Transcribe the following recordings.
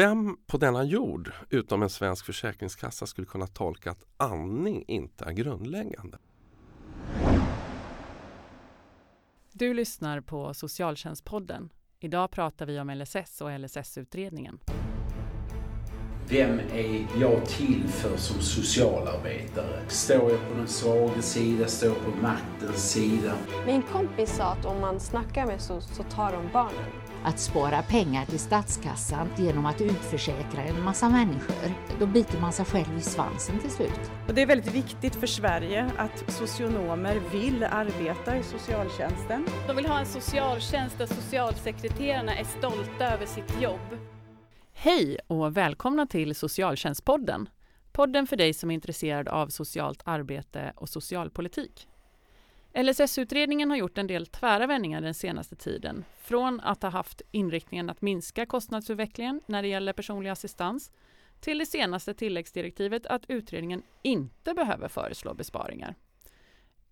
Vem på denna jord utom en svensk försäkringskassa skulle kunna tolka att andning inte är grundläggande? Du lyssnar på Socialtjänstpodden. Idag pratar vi om LSS och LSS-utredningen. Vem är jag till för som socialarbetare? Står jag på den svaga sida? Står jag på maktens sida? Min kompis sa att om man snackar med SOS så tar de barnen. Att spara pengar till statskassan genom att utförsäkra en massa människor, då biter man sig själv i svansen till slut. Och det är väldigt viktigt för Sverige att socionomer vill arbeta i socialtjänsten. De vill ha en socialtjänst där socialsekreterarna är stolta över sitt jobb. Hej och välkomna till Socialtjänstpodden. Podden för dig som är intresserad av socialt arbete och socialpolitik. LSS-utredningen har gjort en del tvära vändningar den senaste tiden. Från att ha haft inriktningen att minska kostnadsutvecklingen när det gäller personlig assistans till det senaste tilläggsdirektivet att utredningen inte behöver föreslå besparingar.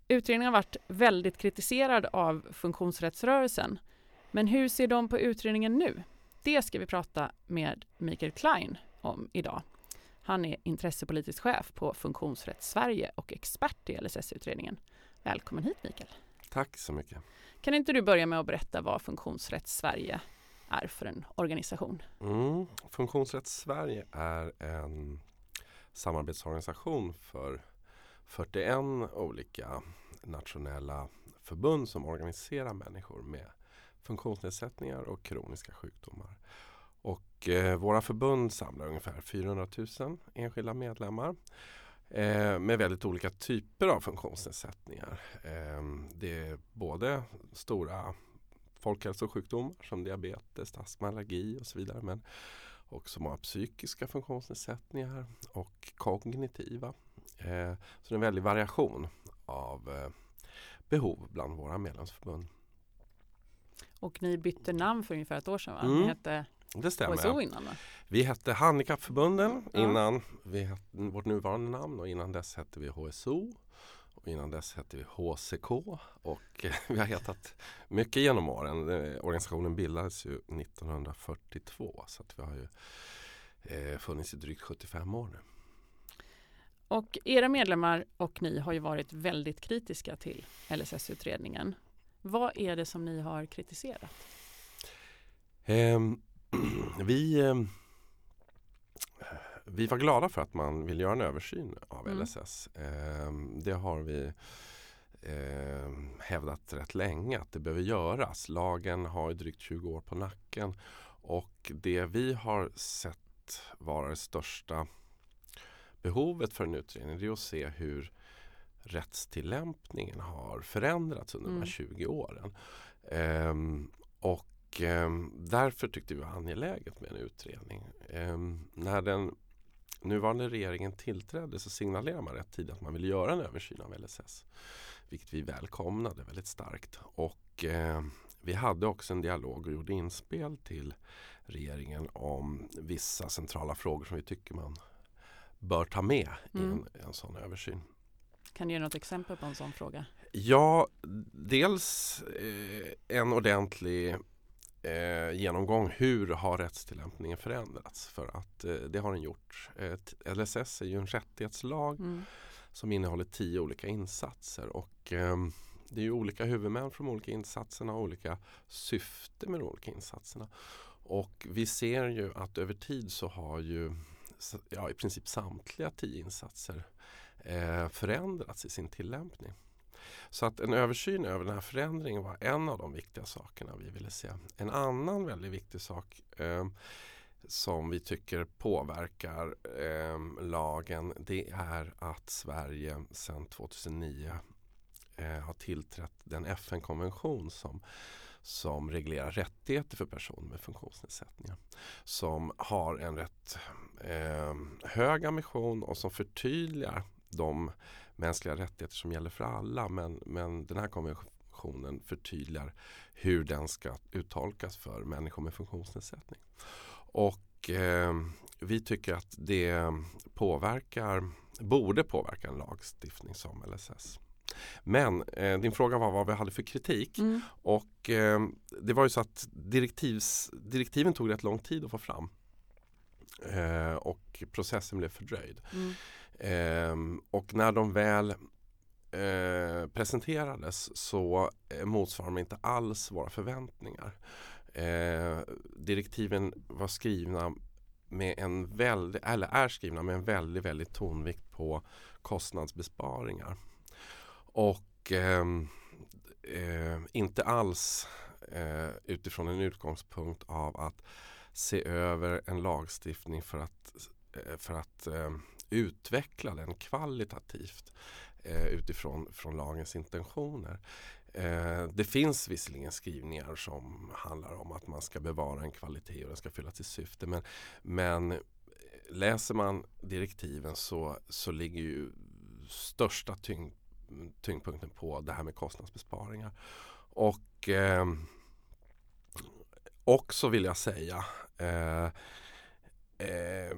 Utredningen har varit väldigt kritiserad av funktionsrättsrörelsen. Men hur ser de på utredningen nu? Det ska vi prata med Mikael Klein om idag. Han är intressepolitisk chef på Funktionsrätt Sverige och expert i LSS-utredningen. Välkommen hit Mikael. Tack så mycket. Kan inte du börja med att berätta vad Funktionsrätt Sverige är för en organisation? Mm. Funktionsrätt Sverige är en samarbetsorganisation för 41 olika nationella förbund som organiserar människor med funktionsnedsättningar och kroniska sjukdomar. Och eh, våra förbund samlar ungefär 400 000 enskilda medlemmar eh, med väldigt olika typer av funktionsnedsättningar. Eh, det är både stora folkhälsosjukdomar som diabetes, astma, allergi och så vidare men också många psykiska funktionsnedsättningar och kognitiva. Eh, så det är en väldig variation av eh, behov bland våra medlemsförbund. Och ni bytte namn för ungefär ett år sedan va? Mm. Ni hette Det stämmer. HSO innan va? Vi hette Handikappförbunden Ja. innan vi hette, vårt nuvarande namn och innan dess hette vi HSO. Och innan dess hette vi HCK och vi har hetat mycket genom åren. Eh, Organisationen bildades ju 1942 så att vi har ju eh, funnits i drygt 75 år nu. Och era medlemmar och ni har ju varit väldigt kritiska till LSS-utredningen. Vad är det som ni har kritiserat? Ehm, vi, ehm, vi var glada för att man vill göra en översyn av Mm. LSS. Ehm, det har vi ehm, hävdat rätt länge att det behöver göras. Lagen har ju drygt 20 år på nacken och det vi har sett vara det största behovet för en utredning det är att se hur rättstillämpningen har förändrats under de Mm. här 20 åren. Ehm, och ehm, därför tyckte vi det var angeläget med en utredning. Ehm, när den nuvarande regeringen tillträdde så signalerade man rätt tidigt att man ville göra en översyn av LSS. Vilket vi välkomnade väldigt starkt. Och ehm, vi hade också en dialog och gjorde inspel till regeringen om vissa centrala frågor som vi tycker man bör ta med i Mm. en, en sån översyn. Kan du ge något exempel på en sån fråga? Ja, dels eh, en ordentlig eh, genomgång. Hur har rättstillämpningen förändrats? För att eh, det har den gjort. Eh, LSS är ju en rättighetslag Mm. som innehåller tio olika insatser. Och ehm, det är ju olika huvudmän för de olika insatserna och olika syfte med de olika insatserna. Och vi ser ju att över tid så har ju ja, i princip samtliga tio insatser eh, förändrats i sin tillämpning. Så att en översyn över den här förändringen var en av de viktiga sakerna vi ville se. En annan väldigt viktig sak eh, som vi tycker påverkar eh, lagen det är att Sverige sedan 2009 eh, har tillträtt den FN-konvention som, som reglerar rättigheter för personer med funktionsnedsättningar. Som har en rätt eh, hög ambition och som förtydligar de mänskliga rättigheter som gäller för alla. Men, men den här konventionen förtydligar hur den ska uttolkas för människor med funktionsnedsättning. Och eh, vi tycker att det påverkar, borde påverka en lagstiftning som LSS. Men eh, din fråga var vad vi hade för kritik. Mm. Och eh, det var ju så att direktivs, direktiven tog rätt lång tid att få fram. Eh, och processen blev fördröjd. Mm. Eh, och när de väl eh, presenterades så eh, motsvarar de inte alls våra förväntningar. Eh, direktiven var skrivna med en väldigt, eller är skrivna med en väldigt, väldigt tonvikt på kostnadsbesparingar. Och ehm, eh, inte alls utifrån en utgångspunkt av att se över en lagstiftning för att, eh, för att eh, utveckla den kvalitativt eh, utifrån från lagens intentioner. Eh, det finns visserligen skrivningar som handlar om att man ska bevara en kvalitet och den ska fylla sitt syfte. Men, men eh, läser man direktiven så, så ligger ju största tyngd, tyngdpunkten på det här med kostnadsbesparingar. Och eh, också vill jag säga eh, eh,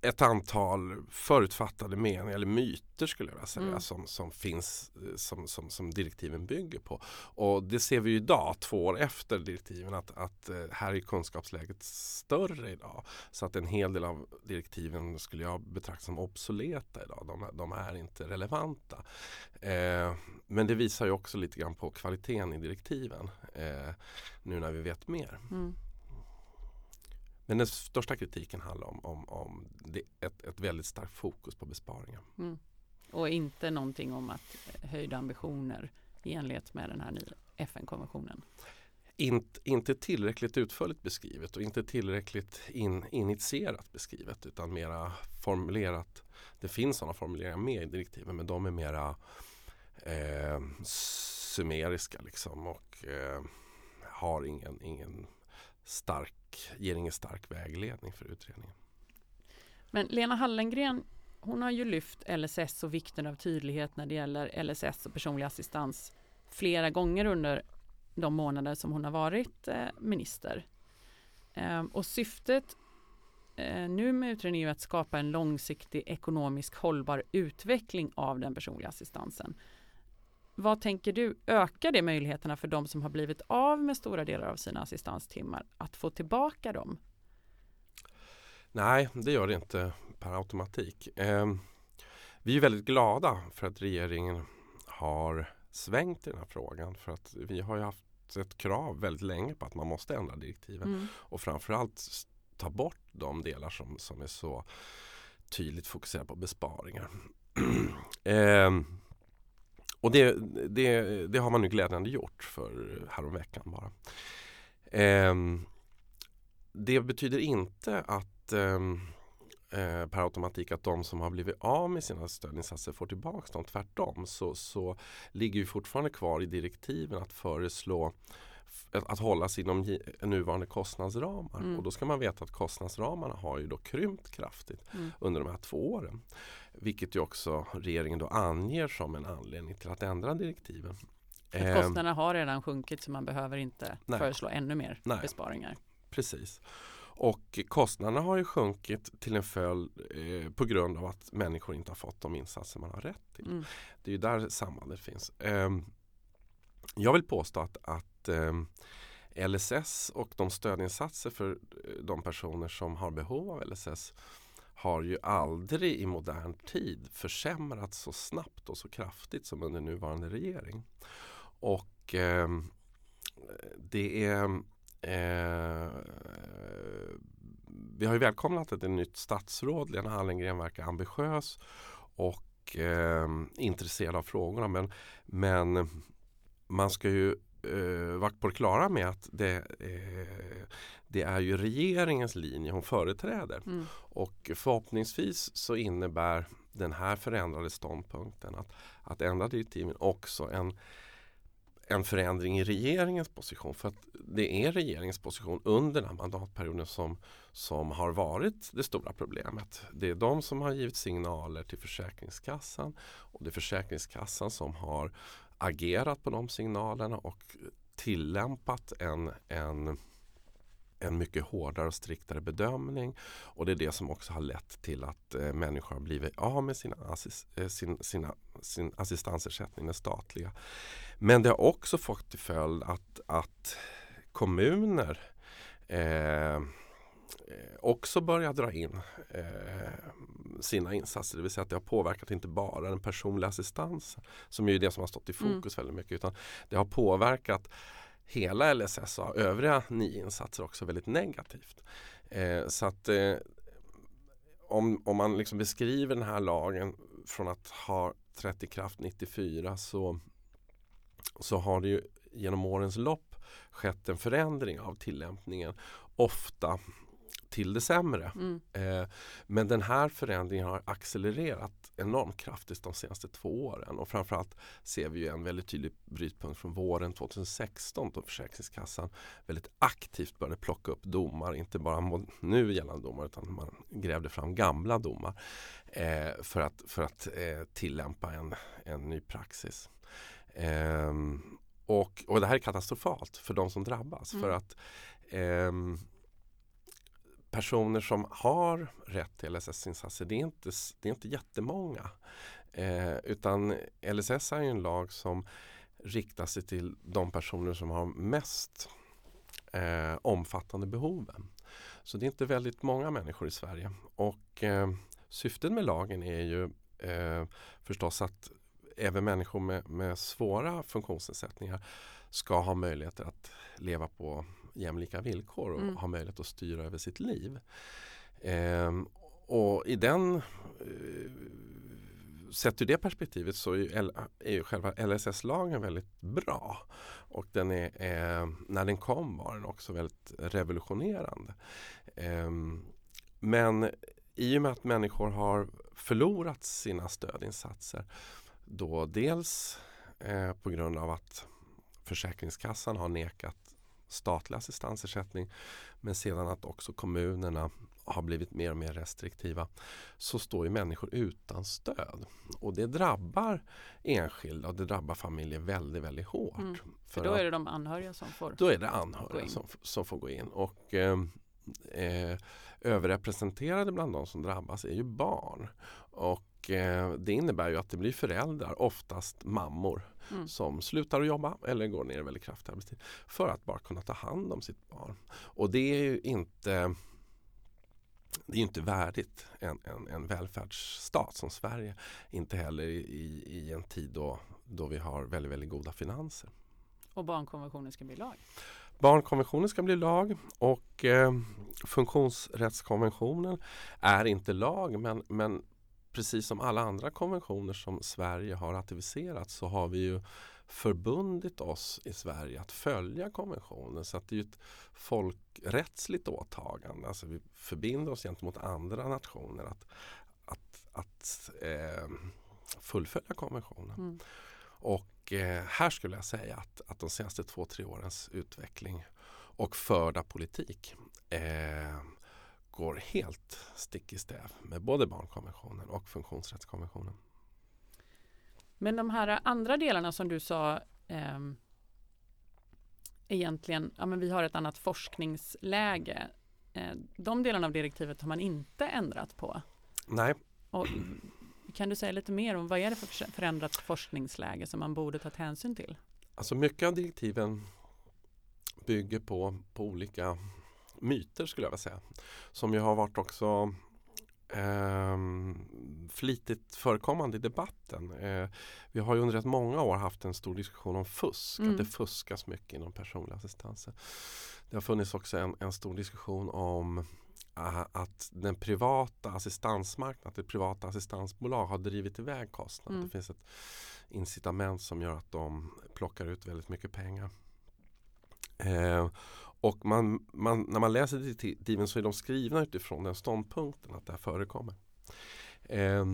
ett antal förutfattade meningar eller myter skulle jag vilja säga Mm. som, som finns eh, som, som, som direktiven bygger på. Och det ser vi ju idag, två år efter direktiven, att, att eh, här är kunskapsläget större idag. Så att en hel del av direktiven skulle jag betrakta som obsoleta idag. De, de är inte relevanta. Eh, men det visar ju också lite grann på kvaliteten i direktiven eh, nu när vi vet mer. Mm. Men den största kritiken handlar om, om, om ett, ett väldigt starkt fokus på besparingar. Mm. Och inte någonting om att eh, höjda ambitioner i enlighet med den här nya FN-konventionen. Inte, inte tillräckligt utförligt beskrivet och inte tillräckligt in, initierat beskrivet utan mera formulerat. Det finns sådana formuleringar med i direktiven men de är mera eh, summeriska liksom och eh, har ingen, ingen stark, ger ingen stark vägledning för utredningen. Men Lena Hallengren hon har ju lyft LSS och vikten av tydlighet när det gäller LSS och personlig assistans flera gånger under de månader som hon har varit eh, minister. Ehm, och syftet eh, nu med utredningen är ju att skapa en långsiktig ekonomisk hållbar utveckling av den personliga assistansen. Vad tänker du, ökar det möjligheterna för de som har blivit av med stora delar av sina assistanstimmar att få tillbaka dem? Nej, det gör det inte per automatik. Eh, vi är väldigt glada för att regeringen har svängt i den här frågan. För att vi har ju haft ett krav väldigt länge på att man måste ändra direktiven. Mm. Och framförallt ta bort de delar som, som är så tydligt fokuserade på besparingar. Ehm, och det, det, det har man nu glädjande gjort för häromveckan bara. Eh, det betyder inte att ehm, eh, per automatik att de som har blivit av med sina stödinsatser får tillbaka dem. Tvärtom så, så ligger ju fortfarande kvar i direktiven att föreslå att hålla sig inom nuvarande kostnadsramar. Mm. Och då ska man veta att kostnadsramarna har ju då krympt kraftigt Mm. under de här två åren. Vilket ju också regeringen då anger som en anledning till att ändra direktiven. Att Ehm, kostnaderna har redan sjunkit så man behöver inte Nej. föreslå ännu mer Nej. besparingar. Precis. Och kostnaderna har ju sjunkit till en följd eh, på grund av att människor inte har fått de insatser man har rätt till. Mm. Det är ju där sambandet finns. Ehm, jag vill påstå att, att ehm, LSS och de stödinsatser för eh, de personer som har behov av LSS har ju aldrig i modern tid försämrats så snabbt och så kraftigt som under nuvarande regering. Och eh, det är Eh, vi har ju välkomnat att ett nytt statsråd, Lena Hallengren, verkar ambitiös och eh, intresserad av frågorna. Men, men man ska ju eh, vara på det klara med att det, eh, det är ju regeringens linje hon företräder. Mm. Och förhoppningsvis så innebär den här förändrade ståndpunkten att, att ändra direktiven också en en förändring i regeringens position. För att det är regeringens position under den här mandatperioden som, som har varit det stora problemet. Det är de som har givit signaler till Försäkringskassan och det är Försäkringskassan som har agerat på de signalerna och tillämpat en, en, en mycket hårdare och striktare bedömning. Och det är det som också har lett till att eh, människor har blivit av med sina assist, eh, sin, sina, sin assistansersättning, den statliga. Men det har också fått till följd att, att kommuner eh, eh också börjar dra in eh, sina insatser. Det vill säga att det har påverkat inte bara den personliga assistansen som är det som har stått i fokus mm. väldigt mycket utan det har påverkat hela LSS och övriga nio insatser också väldigt negativt. Eh, så att eh, om, om man liksom beskriver den här lagen från att ha trätt i kraft 94 så, så har det ju genom årens lopp skett en förändring av tillämpningen. Ofta till det sämre. Mm. Eh, men den här förändringen har accelererat enormt kraftigt de senaste två åren och framförallt ser vi en väldigt tydlig brytpunkt från våren 2016 då Försäkringskassan väldigt aktivt började plocka upp domar, inte bara nu gällande domar utan man grävde fram gamla domar eh, för att, för att eh, tillämpa en, en ny praxis. Ehm, och, och det här är katastrofalt för de som drabbas mm. för att ehm, personer som har rätt till LSS-insatser, det är inte, det är inte jättemånga. Eh, utan LSS är en lag som riktar sig till de personer som har mest eh, omfattande behoven. Så det är inte väldigt många människor i Sverige. Och eh, syftet med lagen är ju eh, förstås att även människor med, med svåra funktionsnedsättningar ska ha möjligheter att leva på jämlika villkor och mm. ha möjlighet att styra över sitt liv. Eh, och i den eh, Sett ur det perspektivet så är ju, är ju själva LSS-lagen väldigt bra. Och den är, eh, när den kom var den också väldigt revolutionerande. Eh, men i och med att människor har förlorat sina stödinsatser då dels eh, på grund av att Försäkringskassan har nekat statlig assistansersättning men sedan att också kommunerna har blivit mer och mer restriktiva så står ju människor utan stöd. Och det drabbar enskilda och det drabbar familjer väldigt, väldigt hårt. Mm. För, för då är det de anhöriga som får Då är det anhöriga som, som får gå in. Och eh, eh, överrepresenterade bland de som drabbas är ju barn. Och eh, det innebär ju att det blir föräldrar, oftast mammor, mm. som slutar att jobba eller går ner väldigt kraftigt arbetstid för att bara kunna ta hand om sitt barn. Och det är ju inte det är inte värdigt en, en, en välfärdsstat som Sverige. Inte heller i, i en tid då, då vi har väldigt, väldigt goda finanser. Och barnkonventionen ska bli lag? Barnkonventionen ska bli lag och eh, funktionsrättskonventionen är inte lag men, men precis som alla andra konventioner som Sverige har ratificerat så har vi ju förbundit oss i Sverige att följa konventionen. Så att det är ett folkrättsligt åtagande. Alltså vi förbinder oss gentemot andra nationer att, att, att eh, fullfölja konventionen. Mm. Och eh, här skulle jag säga att, att de senaste två, tre årens utveckling och förda politik eh, går helt stick i stäv med både barnkonventionen och funktionsrättskonventionen. Men de här andra delarna som du sa eh, egentligen, ja men vi har ett annat forskningsläge. Eh, de delarna av direktivet har man inte ändrat på. Nej. Och kan du säga lite mer om vad är det för förändrat forskningsläge som man borde ta hänsyn till? Alltså mycket av direktiven bygger på, på olika myter skulle jag vilja säga. Som ju har varit också eh, flitigt förekommande i debatten. Eh, vi har ju under rätt många år haft en stor diskussion om fusk, mm. att det fuskas mycket inom personlig assistanser. Det har funnits också en, en stor diskussion om att den privata assistansmarknaden, det privata assistansbolag har drivit iväg kostnader. Mm. Det finns ett incitament som gör att de plockar ut väldigt mycket pengar. Eh, och man, man, när man läser direktiven så är de skrivna utifrån den ståndpunkten att det här förekommer. Eh,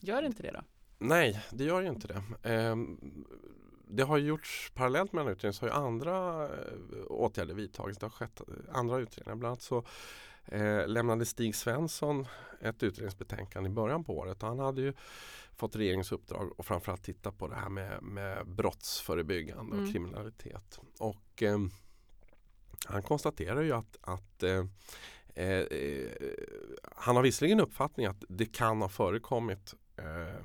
gör inte det då? Nej, det gör ju inte det. Eh, det har gjorts parallellt med den utredningen så har ju andra eh, åtgärder vidtagits. Det har skett andra utredningar. Bland annat så eh, lämnade Stig Svensson ett utredningsbetänkande i början på året. Han hade ju fått regeringens uppdrag att framförallt titta på det här med, med brottsförebyggande mm. och kriminalitet. Och eh, han konstaterar ju att, att eh, eh, han har visserligen uppfattning att det kan ha förekommit eh,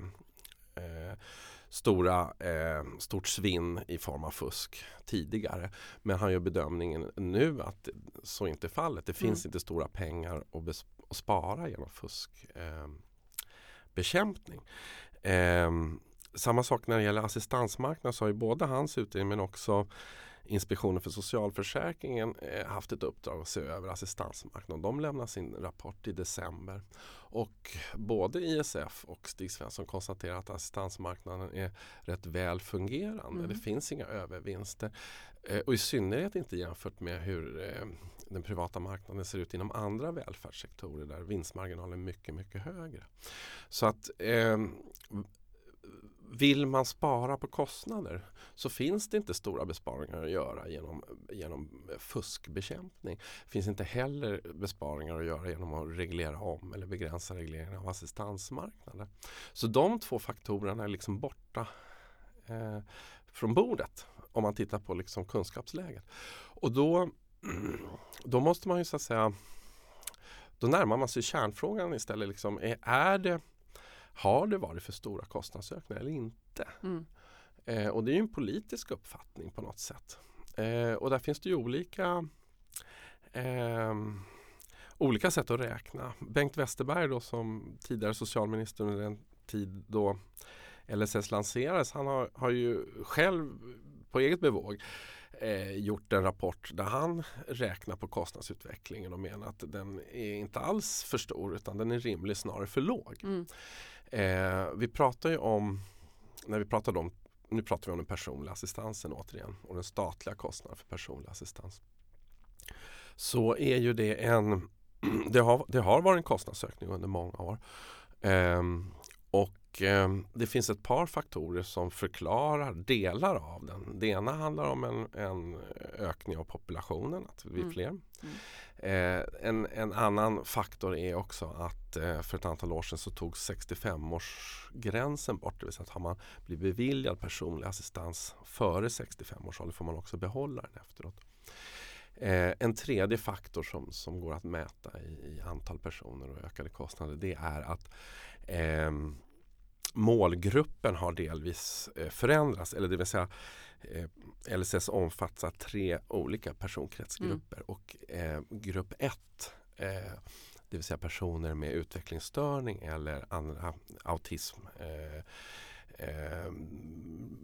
eh, stora, eh, stort svinn i form av fusk tidigare. Men han gör bedömningen nu att så inte är fallet. Det finns Mm. inte stora pengar att, att spara genom fuskbekämpning. Eh, samma sak när det gäller assistansmarknaden så har ju både hans utredning men också Inspektionen för socialförsäkringen eh, haft ett uppdrag att se över assistansmarknaden. De lämnar sin rapport i december. Och både ISF och Stig Svensson konstaterar att assistansmarknaden är rätt väl fungerande. Mm. Det finns inga övervinster. Eh, och i synnerhet inte jämfört med hur eh, den privata marknaden ser ut inom andra välfärdssektorer där vinstmarginalen är mycket, mycket högre. Så att eh, vill man spara på kostnader så finns det inte stora besparingar att göra genom, genom fuskbekämpning. Det finns inte heller besparingar att göra genom att reglera om eller begränsa regleringen av assistansmarknaden. Så de två faktorerna är liksom borta eh, från bordet om man tittar på liksom kunskapsläget. Och då, då måste man ju så att säga då närmar man sig kärnfrågan istället. Liksom, är, är det, har det varit för stora kostnadsökningar eller inte? Mm. Eh, och det är ju en politisk uppfattning på något sätt. Eh, och där finns det ju olika ehm, olika sätt att räkna. Bengt Westerberg då som tidigare socialminister under den tid då LSS lanserades. Han har, har ju själv på eget bevåg eh, gjort en rapport där han räknar på kostnadsutvecklingen och menar att den är inte alls för stor utan den är rimlig snarare för låg. Mm. Eh, vi pratar ju om, när vi pratade om, nu pratar vi om den personliga assistansen återigen och den statliga kostnaden för personlig assistans. Så är ju det en, det har, det har varit en kostnadsökning under många år. Ehm, och ehm, det finns ett par faktorer som förklarar delar av den. Det ena handlar om en, en ökning av populationen, att vi blir Mm. fler. Eh, en, en annan faktor är också att eh, för ett antal år sedan så tog 65-årsgränsen bort. Det vill säga att har man blivit beviljad personlig assistans före 65 års ålder får man också behålla den efteråt. Eh, en tredje faktor som, som går att mäta i, i antal personer och ökade kostnader det är att ehm, målgruppen har delvis eh, förändrats. Eller det vill säga eh, LSS omfattar tre olika personkretsgrupper och eh, grupp 1 eh, det vill säga personer med utvecklingsstörning eller andra autism eh,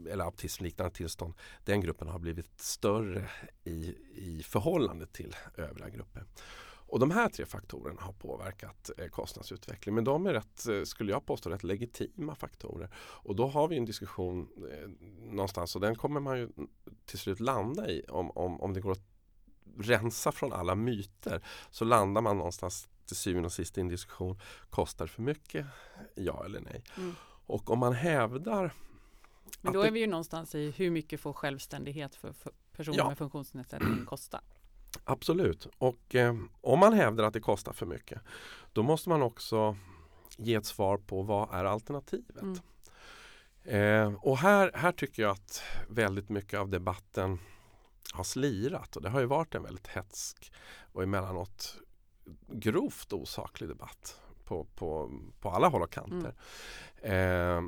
eller autismliknande tillstånd. Den gruppen har blivit större i, i förhållande till övriga grupper. Och de här tre faktorerna har påverkat eh, kostnadsutveckling. Men de är rätt, eh, skulle jag påstå, rätt legitima faktorer. Och då har vi en diskussion eh, någonstans och den kommer man ju till slut landa i om, om, om det går att rensa från alla myter så landar man någonstans till syvende och sist i en diskussion. Kostar för mycket? Ja eller nej? Mm. Och om man hävdar Men då är vi ju någonstans i hur mycket får självständighet för, för personer Ja. med funktionsnedsättning kosta? Absolut. Och eh, om man hävdar att det kostar för mycket då måste man också ge ett svar på vad är alternativet? Mm. Eh, och här, här tycker jag att väldigt mycket av debatten har slirat och det har ju varit en väldigt hetsk och emellanåt grovt osaklig debatt på, på, på alla håll och kanter. Eh,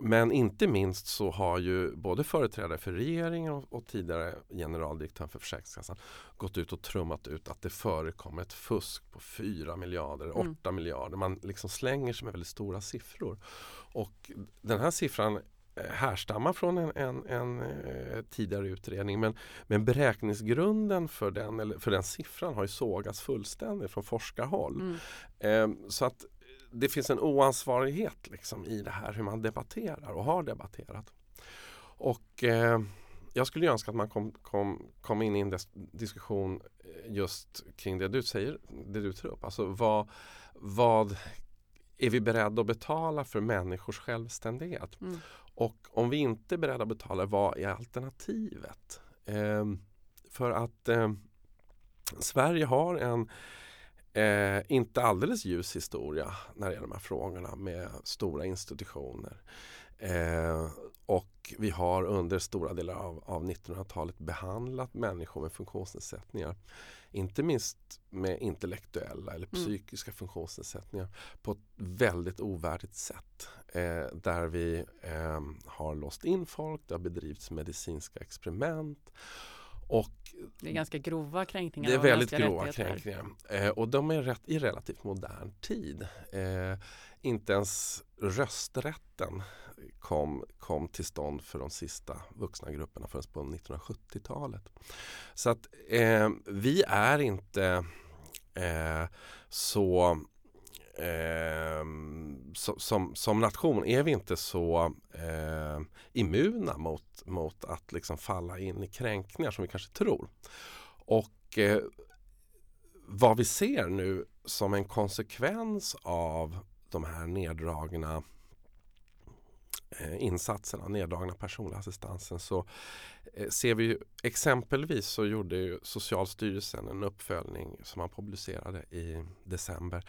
men inte minst så har ju både företrädare för regeringen och, och tidigare generaldirektören för Försäkringskassan gått ut och trummat ut att det förekommer ett fusk på 4 miljarder, 8 Mm. miljarder. Man liksom slänger sig med väldigt stora siffror. Och den här siffran eh, härstammar från en, en, en eh, tidigare utredning men, men beräkningsgrunden för den, eller för den siffran har ju sågats fullständigt från forskarhåll. Mm. Eh, så att det finns en oansvarighet liksom i det här hur man debatterar och har debatterat. Och eh, jag skulle ju önska att man kom, kom, kom in i en dis diskussion eh, just kring det du säger, det du tar upp. Alltså vad, vad är vi beredda att betala för människors självständighet? Mm. Och om vi inte är beredda att betala, vad är alternativet? Eh, för att eh, Sverige har en eh, inte alldeles ljus historia när det gäller de här frågorna med stora institutioner. Eh, och vi har under stora delar av, av 1900-talet behandlat människor med funktionsnedsättningar inte minst med intellektuella eller Mm. psykiska funktionsnedsättningar på ett väldigt ovärdigt sätt. Eh, där vi eh, har låst in folk, det har bedrivits medicinska experiment och Det är ganska grova kränkningar det är väldigt grova kränkningar. Eh, och de är rätt, i relativt modern tid. Eh, inte ens rösträtten kom, kom till stånd för de sista vuxna grupperna förrän på 1970-talet. Så att eh, vi är inte eh, så Eh, so, som, som nation är vi inte så eh, immuna mot, mot att liksom falla in i kränkningar som vi kanske tror. Och eh, vad vi ser nu som en konsekvens av de här neddragna eh, insatserna, neddragna personliga assistansen så eh, ser vi ju, exempelvis så gjorde ju Socialstyrelsen en uppföljning som man publicerade i december.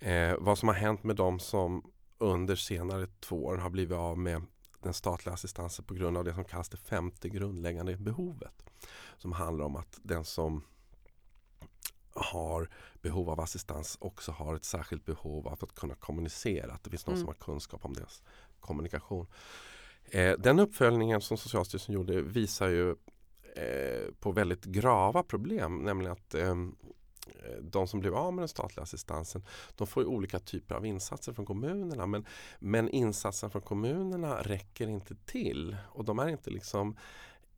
Eh, vad som har hänt med de som under senare två år har blivit av med den statliga assistansen på grund av det som kallas det femte grundläggande behovet. Som handlar om att den som har behov av assistans också har ett särskilt behov av att kunna kommunicera. Att det finns någon Mm. som har kunskap om deras kommunikation. Eh, den uppföljningen som Socialstyrelsen gjorde visar ju eh, på väldigt grava problem. Nämligen att eh, Eh, de som blev av med den statliga assistansen de får ju olika typer av insatser från kommunerna men, men insatserna från kommunerna räcker inte till. Och de är inte liksom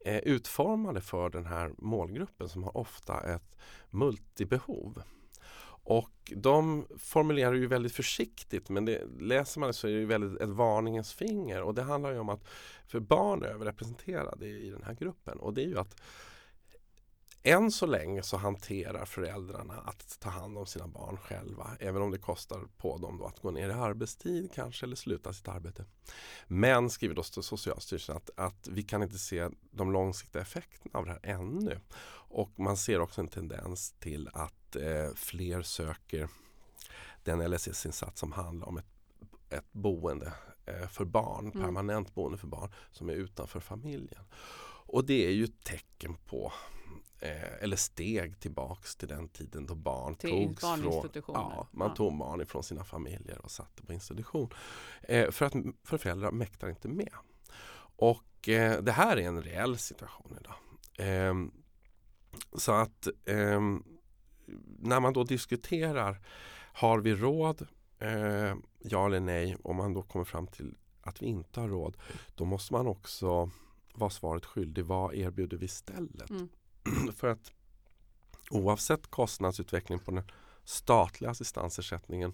eh, utformade för den här målgruppen som har ofta ett multibehov. Och de formulerar ju väldigt försiktigt men det, läser man det så är det ju väldigt ett varningens finger. Och det handlar ju om att för barn är överrepresenterade i, i den här gruppen. Och det är ju att än så länge så hanterar föräldrarna att ta hand om sina barn själva även om det kostar på dem att gå ner i arbetstid kanske eller sluta sitt arbete. Men skriver då Socialstyrelsen att, att vi kan inte se de långsiktiga effekterna av det här ännu. Och man ser också en tendens till att eh, fler söker den LSS-insats som handlar om ett, ett boende eh, för barn, Mm. permanent boende för barn som är utanför familjen. Och det är ju ett tecken på eh, eller steg tillbaks till den tiden då barn Till togs från ja, man Ja. tog barn ifrån sina familjer och satte på institution. Eh, för att för föräldrar mäktar inte med. Och eh, det här är en reell situation idag. Ehm, så att ehm, när man då diskuterar har vi råd? Eh, ja eller nej? Om man då kommer fram till att vi inte har råd då måste man också vara svaret skyldig. Vad erbjuder vi istället? Mm. För att oavsett kostnadsutveckling på den statliga assistansersättningen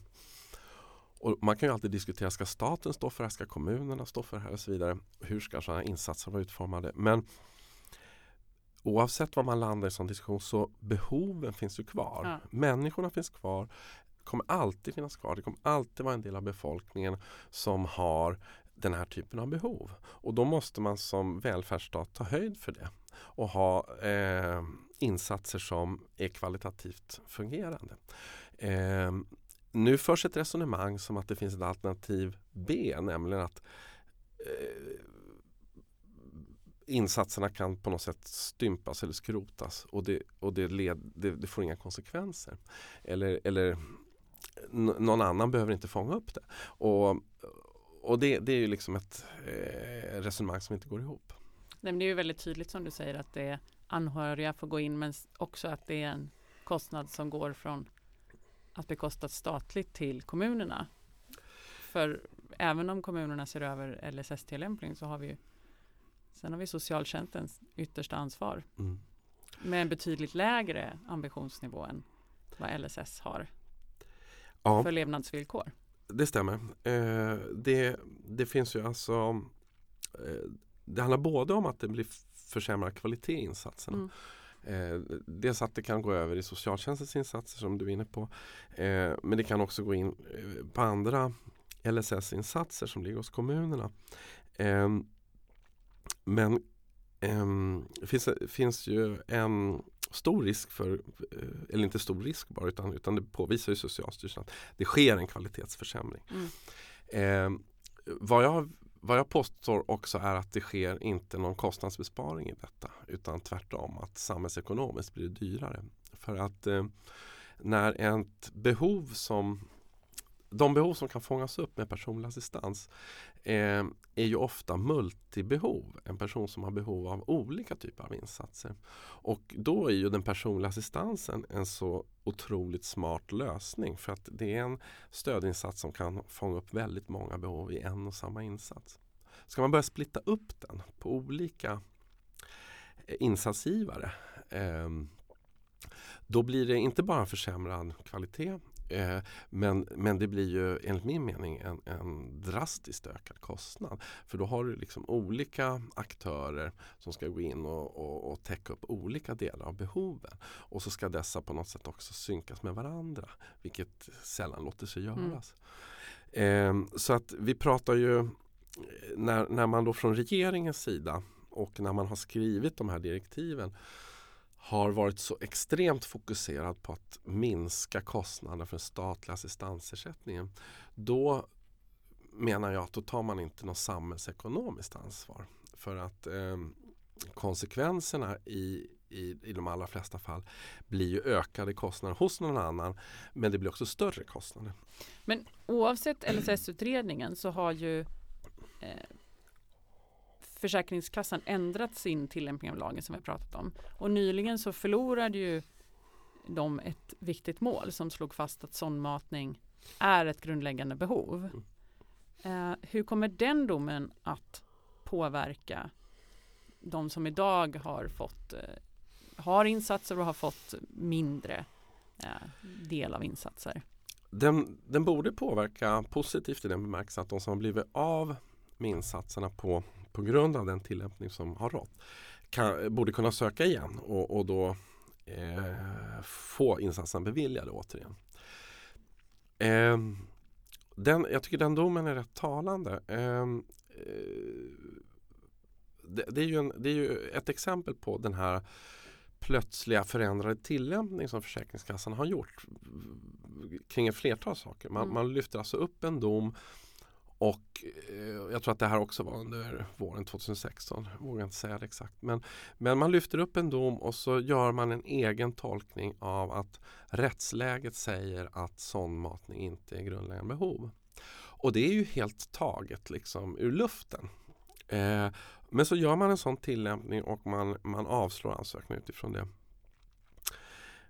och man kan ju alltid diskutera, ska staten stå för det här? Ska kommunerna stå för det här? Och så vidare. Hur ska sådana insatser vara utformade? Men oavsett var man landar i sån diskussion så behoven finns ju kvar. Ja. Människorna finns kvar. kommer alltid finnas kvar. Det kommer alltid vara en del av befolkningen som har den här typen av behov. Och då måste man som välfärdsstat ta höjd för det och ha eh, insatser som är kvalitativt fungerande. Eh, nu förs ett resonemang som att det finns ett alternativ B, nämligen att eh, insatserna kan på något sätt stympas eller skrotas och det, och det, led, det, det får inga konsekvenser. Eller, eller någon annan behöver inte fånga upp det. Och, och det, det är ju liksom ett eh, resonemang som inte går ihop. Nej, men det är ju väldigt tydligt som du säger att det är anhöriga får gå in men också att det är en kostnad som går från att bekostas statligt till kommunerna. För även om kommunerna ser över LSS-tillämpning så har vi ju sen har vi socialtjänstens yttersta ansvar Mm. med en betydligt lägre ambitionsnivå än vad LSS har Ja. för levnadsvillkor. Det stämmer. Eh, det, det finns ju alltså eh, Det handlar både om att det blir försämrad kvalitet i insatserna. Mm. Eh, dels att det kan gå över i socialtjänstens insatser som du är inne på. Eh, men det kan också gå in eh, på andra LSS-insatser som ligger hos kommunerna. Eh, men ehm, det finns, finns ju en stor risk för, eh, eller inte stor risk bara utan, utan det påvisar ju Socialstyrelsen att det sker en kvalitetsförsämring. Mm. Eh, vad, jag, vad jag påstår också är att det sker inte någon kostnadsbesparing i detta utan tvärtom att samhällsekonomiskt blir det dyrare För att eh, när ett behov som de behov som kan fångas upp med personlig assistans eh, är ju ofta multibehov. En person som har behov av olika typer av insatser. Och då är ju den personliga assistansen en så otroligt smart lösning för att det är en stödinsats som kan fånga upp väldigt många behov i en och samma insats. Ska man börja splitta upp den på olika eh, insatsgivare eh, då blir det inte bara försämrad kvalitet Eh, men, men det blir ju enligt min mening en, en drastiskt ökad kostnad. För då har du liksom olika aktörer som ska gå in och, och, och täcka upp olika delar av behoven. Och så ska dessa på något sätt också synkas med varandra. Vilket sällan låter sig mm. göras. Mm. Eh, så att vi pratar ju när, när man då från regeringens sida och när man har skrivit de här direktiven har varit så extremt fokuserad på att minska kostnaderna för den statliga assistansersättningen. Då menar jag att då tar man inte något samhällsekonomiskt ansvar. För att eh, konsekvenserna i, i, i de allra flesta fall blir ju ökade kostnader hos någon annan men det blir också större kostnader. Men oavsett LSS-utredningen så har ju eh, Försäkringskassan ändrat sin tillämpning av lagen som vi pratat om. Och nyligen så förlorade ju de ett viktigt mål som slog fast att sondmatning är ett grundläggande behov. Mm. Eh, hur kommer den domen att påverka de som idag har fått eh, har insatser och har fått mindre eh, del av insatser? Den, den borde påverka positivt i den bemärkelsen att de som har blivit av med insatserna på på grund av den tillämpning som har rått kan, borde kunna söka igen och, och då eh, få insatsen beviljade återigen. Eh, den, jag tycker den domen är rätt talande. Ehm, eh, det, det, är ju en, det är ju ett exempel på den här plötsliga förändrade tillämpning som Försäkringskassan har gjort kring ett flertal saker. Man, mm. man lyfter alltså upp en dom och eh, jag tror att det här också var under våren 2016. Jag vågar inte säga det exakt. Men, men man lyfter upp en dom och så gör man en egen tolkning av att rättsläget säger att sondmatning inte är grundläggande behov. Och det är ju helt taget liksom ur luften. Eh, men så gör man en sån tillämpning och man, man avslår ansökningen utifrån det.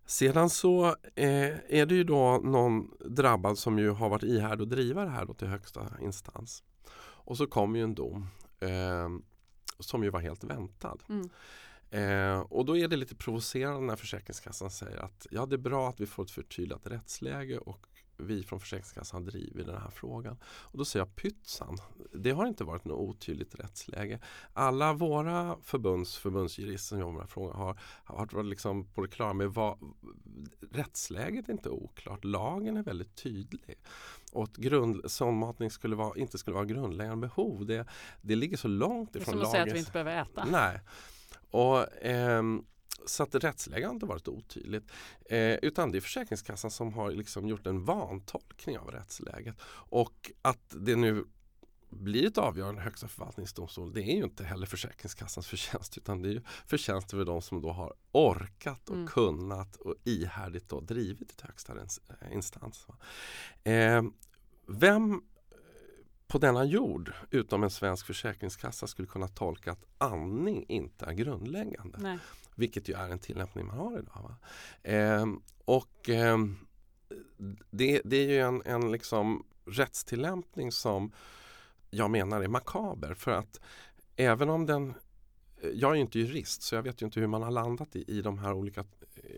Sedan så eh, är det ju då någon drabbad som ju har varit ihärdig och driva det här då till högsta instans. Och så kom ju en dom eh, som ju var helt väntad. Mm. Eh, och då är det lite provocerande när Försäkringskassan säger att ja det är bra att vi får ett förtydligat rättsläge och vi från Försäkringskassan driver den här frågan. Och då säger jag pytsan, det har inte varit något otydligt rättsläge. Alla våra förbunds förbundsjurister som jobbar med den här frågan har, har varit liksom på det klara med vad rättsläget är inte oklart. Lagen är väldigt tydlig. Och att grund, sondmatning skulle vara, inte skulle vara grundläggande behov, det, det ligger så långt ifrån lagen. Det är som att säga att vi inte behöver äta. Nej. Och, ehm, så att rättsläget har inte varit otydligt. Eh, utan det är Försäkringskassan som har liksom gjort en vantolkning av rättsläget. Och att det nu blir ett avgörande Högsta förvaltningsdomstol det är ju inte heller Försäkringskassans förtjänst utan det är ju förtjänst över de som då har orkat och mm. kunnat och ihärdigt då drivit ett högsta instans. Eh, vem på denna jord utom en svensk försäkringskassa skulle kunna tolka att andning inte är grundläggande. Nej. Vilket ju är en tillämpning man har idag. Eh, och eh, det, det, är ju en, en liksom rättstillämpning som jag menar är makaber för att även om den jag är inte jurist så jag vet ju inte hur man har landat i, i, de, här olika,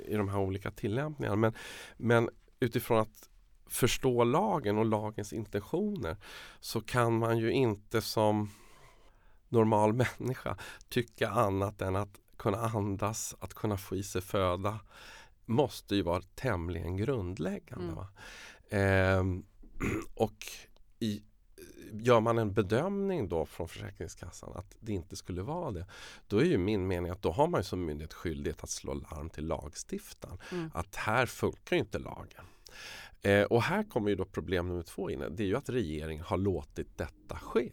i de här olika tillämpningarna. Men, men utifrån att förstå lagen och lagens intentioner så kan man ju inte som normal människa tycka annat än att kunna andas, att kunna få i sig föda måste ju vara tämligen grundläggande. Mm. Eh, och i, gör man en bedömning då från Försäkringskassan att det inte skulle vara det. Då är ju min mening att då har man som myndighet skyldighet att slå larm till lagstiftaren. Mm. Att här funkar inte lagen. Eh, och här kommer ju då problem nummer två in. Det är ju att regeringen har låtit detta ske.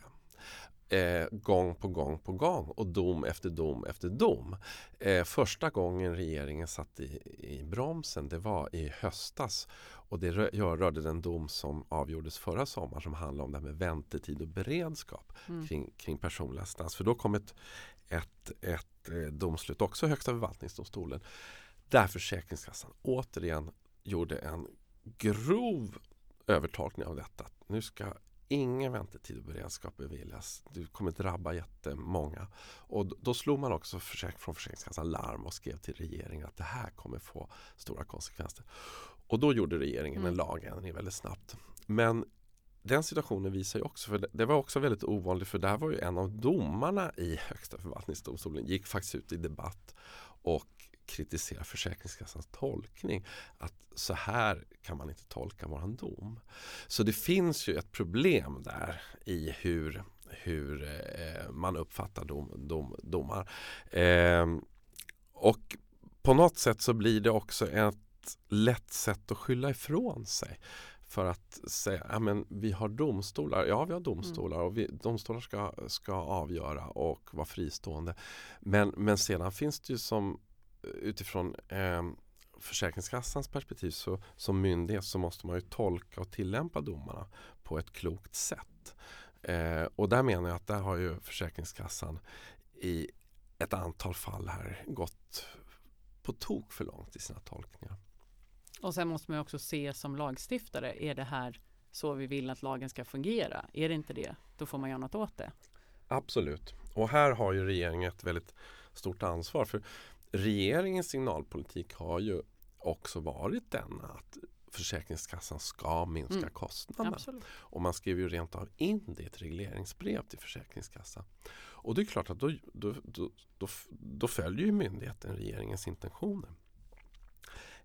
Eh, gång på gång på gång och dom efter dom efter dom. Eh, första gången regeringen satt i, i bromsen det var i höstas och det rö rörde den dom som avgjordes förra sommaren som handlade om det här med väntetid och beredskap Mm. kring, kring personlig assistans. För då kom ett, ett, ett eh, domslut också i Högsta förvaltningsdomstolen där Försäkringskassan återigen gjorde en grov övertolkning av detta. Nu ska ingen väntetid och beredskap beviljas. Det kommer drabba jättemånga. Och då- slog man också från Försäkringskassan larm och skrev till regeringen att det här kommer få stora konsekvenser. Och då gjorde regeringen en Mm. lagändring väldigt snabbt. Men den situationen visar ju också, för det, det var också väldigt ovanligt för där var ju en av domarna i Högsta förvaltningsdomstolen gick faktiskt ut i debatt och kritiserade Försäkringskassans tolkning. Att så här kan man inte tolka våran dom. Så det finns ju ett problem där i hur, hur eh, man uppfattar dom, dom, domar. Ehm, och på något sätt så blir det också ett lätt sätt att skylla ifrån sig. För att säga, ja men vi har domstolar, ja vi har domstolar och vi, domstolar ska, ska avgöra och vara fristående. Men, men sedan finns det ju som utifrån eh, Försäkringskassans perspektiv så, som myndighet så måste man ju tolka och tillämpa domarna på ett klokt sätt. Eh, och där menar jag att där har ju Försäkringskassan i ett antal fall här gått på tok för långt i sina tolkningar. Och sen måste man också se som lagstiftare, är det här så vi vill att lagen ska fungera? Är det inte det, då får man göra något åt det. Absolut. Och här har ju regeringen ett väldigt stort ansvar. För regeringens signalpolitik har ju också varit denna att Försäkringskassan ska minska Mm. kostnaderna. Absolut. Och man skrev ju rent av in det i ett regleringsbrev till Försäkringskassan. Och det är klart att då, då, då, då, följer ju myndigheten regeringens intentioner.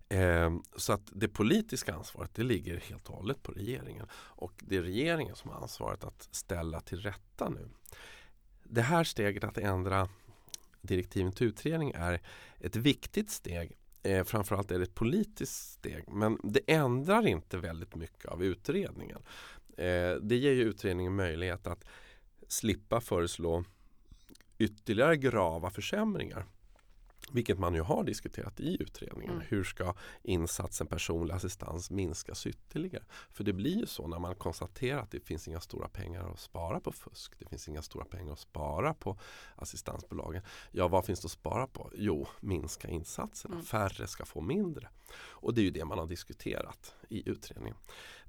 Ehm, så att det politiska ansvaret det ligger helt och hållet på regeringen. Och det är regeringen som har ansvaret att ställa till rätta nu. Det här steget att ändra direktiven till utredning är ett viktigt steg. Eh, framförallt är det ett politiskt steg. Men det ändrar inte väldigt mycket av utredningen. Eh, det ger ju utredningen möjlighet att slippa föreslå ytterligare grava försämringar. Vilket man ju har diskuterat i utredningen. Mm. Hur ska insatsen personlig assistans minskas ytterligare? För det blir ju så när man konstaterar att det finns inga stora pengar att spara på fusk. Det finns inga stora pengar att spara på assistansbolagen. Ja, vad finns det att spara på? Jo, minska insatserna. Mm. Färre ska få mindre. Och det är ju det man har diskuterat i utredningen.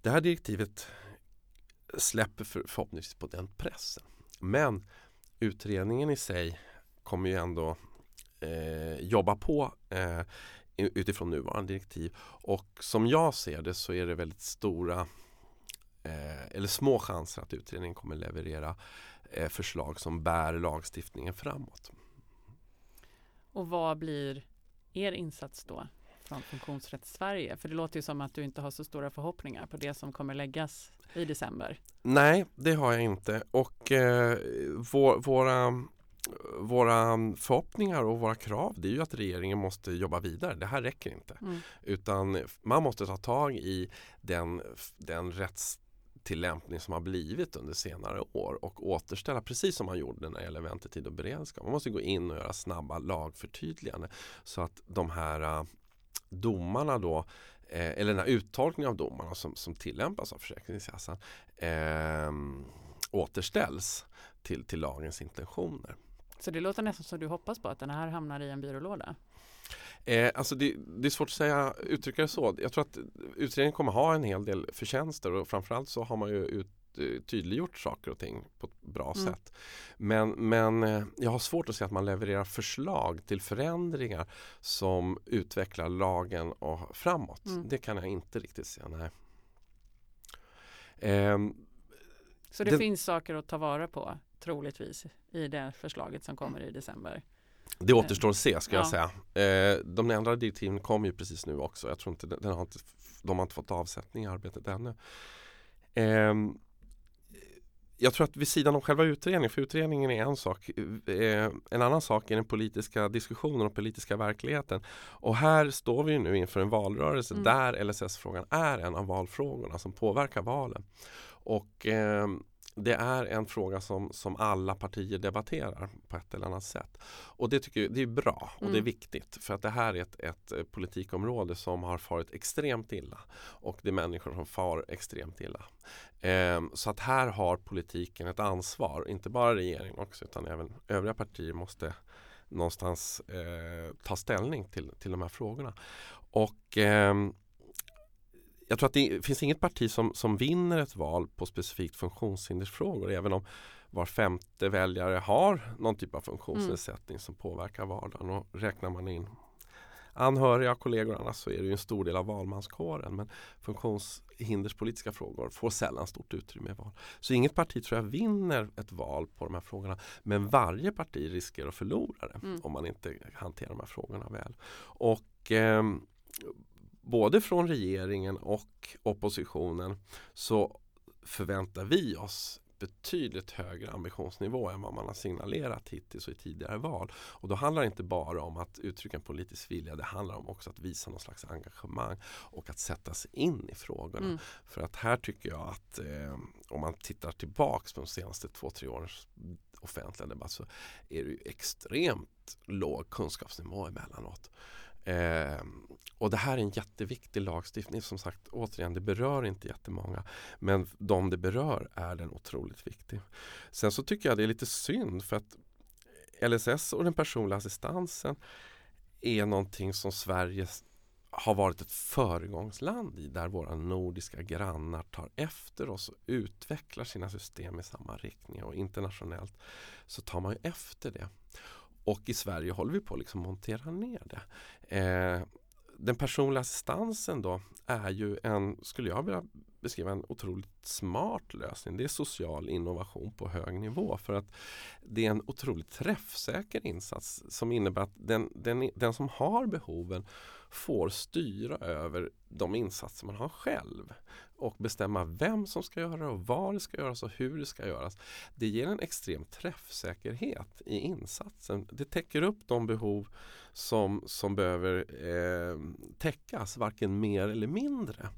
Det här direktivet släpper för, förhoppningsvis på den pressen. Men utredningen i sig kommer ju ändå eh, jobba på eh, utifrån nuvarande direktiv. Och som jag ser det så är det väldigt stora eh, eller små chanser att utredningen kommer leverera eh, förslag som bär lagstiftningen framåt. Och vad blir er insats då från Funktionsrätt Sverige? För det låter ju som att du inte har så stora förhoppningar på det som kommer läggas i december. Nej, det har jag inte. Och eh, vår, våra, våra förhoppningar och våra krav det är ju att regeringen måste jobba vidare. Det här räcker inte. Mm. Utan man måste ta tag i den, den rättstillämpning som har blivit under senare år och återställa precis som man gjorde när det gäller väntetid och beredskap. Man måste gå in och göra snabba lagförtydliganden så att de här äh, domarna då eh, eller den här uttolkningen av domarna som, som tillämpas av Försäkringskassan eh, återställs till, till lagens intentioner. Så det låter nästan som du hoppas på att den här hamnar i en byrålåda. Eh, alltså det, det är svårt att säga, uttrycka det så. Jag tror att utredningen kommer ha en hel del förtjänster och framförallt så har man ju ut, eh, tydliggjort saker och ting på ett bra Mm. sätt. Men, men eh, jag har svårt att se att man levererar förslag till förändringar som utvecklar lagen och framåt. Mm. Det kan jag inte riktigt se. Nej. Ehm, Så det, Det- finns saker att ta vara på troligtvis i det förslaget som kommer i december. Det återstår att se ska jag Ja. säga. Eh, de ändrade direktiven kom ju precis nu också. Jag tror inte, den har inte, de har inte fått avsättning i arbetet ännu. Ehm, jag tror att vid sidan om själva utredningen, för utredningen är en sak. Eh, en annan sak är den politiska diskussionen och politiska verkligheten. Och här står vi nu inför en valrörelse Mm. där LSS-frågan är en av valfrågorna som påverkar valen. Och eh, det är en fråga som, som alla partier debatterar på ett eller annat sätt. Och det tycker jag, det är bra och Mm. det är viktigt för att det här är ett, ett eh, politikområde som har farit extremt illa och det är människor som far extremt illa. Ehm, så att här har politiken ett ansvar, inte bara regeringen också utan även övriga partier måste någonstans eh, ta ställning till, till de här frågorna. Och ehm, jag tror att det finns inget parti som, som vinner ett val på specifikt funktionshindersfrågor även om var femte väljare har någon typ av funktionsnedsättning som påverkar vardagen och räknar man in anhöriga, kollegor och annat så är det en stor del av valmanskåren men funktionshinderspolitiska frågor får sällan stort utrymme i val. Så inget parti tror jag vinner ett val på de här frågorna men varje parti riskerar att förlora det Mm. om man inte hanterar de här frågorna väl. Och ehm, både från regeringen och oppositionen så förväntar vi oss betydligt högre ambitionsnivå än vad man har signalerat hittills och i tidigare val. Och då handlar det inte bara om att uttrycka en politisk vilja, det handlar om också att visa någon slags engagemang och att sätta sig in i frågorna. Mm. För att här tycker jag att eh, om man tittar tillbaks på de senaste två, tre årens offentliga debatt så är det ju extremt låg kunskapsnivå emellanåt. Eh, och det här är en jätteviktig lagstiftning. Som sagt, återigen, det berör inte jättemånga. Men de det berör är den otroligt viktig. Sen så tycker jag det är lite synd för att LSS och den personliga assistansen är någonting som Sverige har varit ett föregångsland i där våra nordiska grannar tar efter oss och utvecklar sina system i samma riktning och internationellt så tar man ju efter det. Och i Sverige håller vi på liksom att liksom montera ner det. Eh, den personliga assistansen då är ju en, skulle jag vilja beskriva en otroligt smart lösning. Det är social innovation på hög nivå för att det är en otroligt träffsäker insats som innebär att den, den, den som har behoven får styra över de insatser man har själv och bestämma vem som ska göra det och var det ska göras och hur det ska göras. Det ger en extrem träffsäkerhet i insatsen. Det täcker upp de behov som, som behöver eh, täckas, varken mer eller mindre.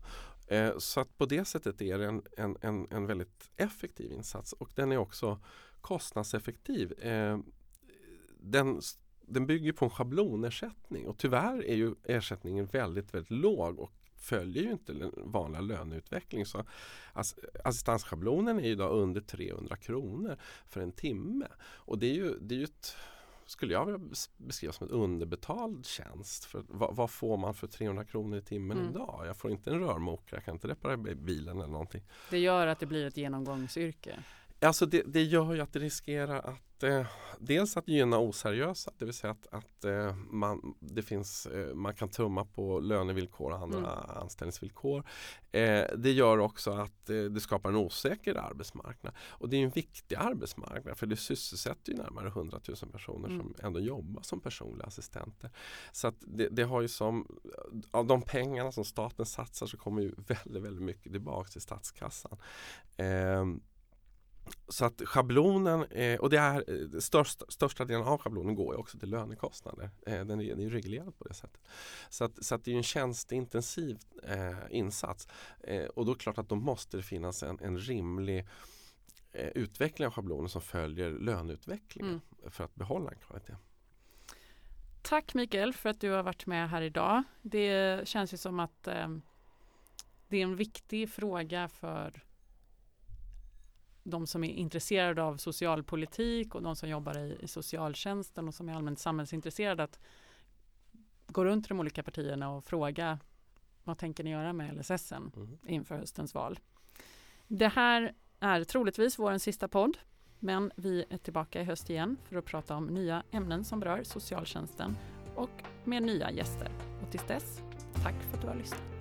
Eh, så att på det sättet är det en, en, en, en väldigt effektiv insats och den är också kostnadseffektiv. Eh, den, den bygger på en schablonersättning och tyvärr är ju ersättningen väldigt, väldigt låg och följer ju inte den vanliga löneutvecklingen. Så ass, assistansschablonen är ju idag under 300 kronor för en timme. Och det är ju, det är ju ett, skulle jag vilja bes- beskriva som en underbetald tjänst. För vad, vad får man för 300 kronor i timmen Mm. idag? Jag får inte en rörmokare, jag kan inte reparera bilen eller någonting. Det gör att det blir ett genomgångsyrke. Alltså det, det gör ju att det riskerar att eh, dels att gynna oseriösa, det vill säga att, att eh, man, det finns, eh, man kan tumma på lönevillkor och andra Mm. anställningsvillkor. Eh, det gör också att eh, det skapar en osäker arbetsmarknad. Och det är en viktig arbetsmarknad för det sysselsätter ju närmare 100 000 personer Mm. som ändå jobbar som personliga assistenter. Så att det, det har ju som, av de pengarna som staten satsar så kommer ju väldigt, väldigt mycket tillbaka till statskassan. Så att schablonen, eh, och det är eh, största, största delen av schablonen går ju också till lönekostnader. Eh, den är, den är reglerad på det sättet. Så att, så att det är en tjänsteintensiv eh, insats. Och då är det klart att då måste det finnas en, en rimlig utveckling av schablonen som följer löneutvecklingen för att behålla en kvalitet. Tack Mikael för att du har varit med här idag. Det känns ju som att det är en viktig fråga för de som är intresserade av socialpolitik och de som jobbar i, i socialtjänsten och som är allmänt samhällsintresserade att gå runt till de olika partierna och fråga vad tänker ni göra med LSS Mm. inför höstens val. Det här är troligtvis vårens sista podd men vi är tillbaka i höst igen för att prata om nya ämnen som berör socialtjänsten och med nya gäster. Och tills dess, tack för att du har lyssnat.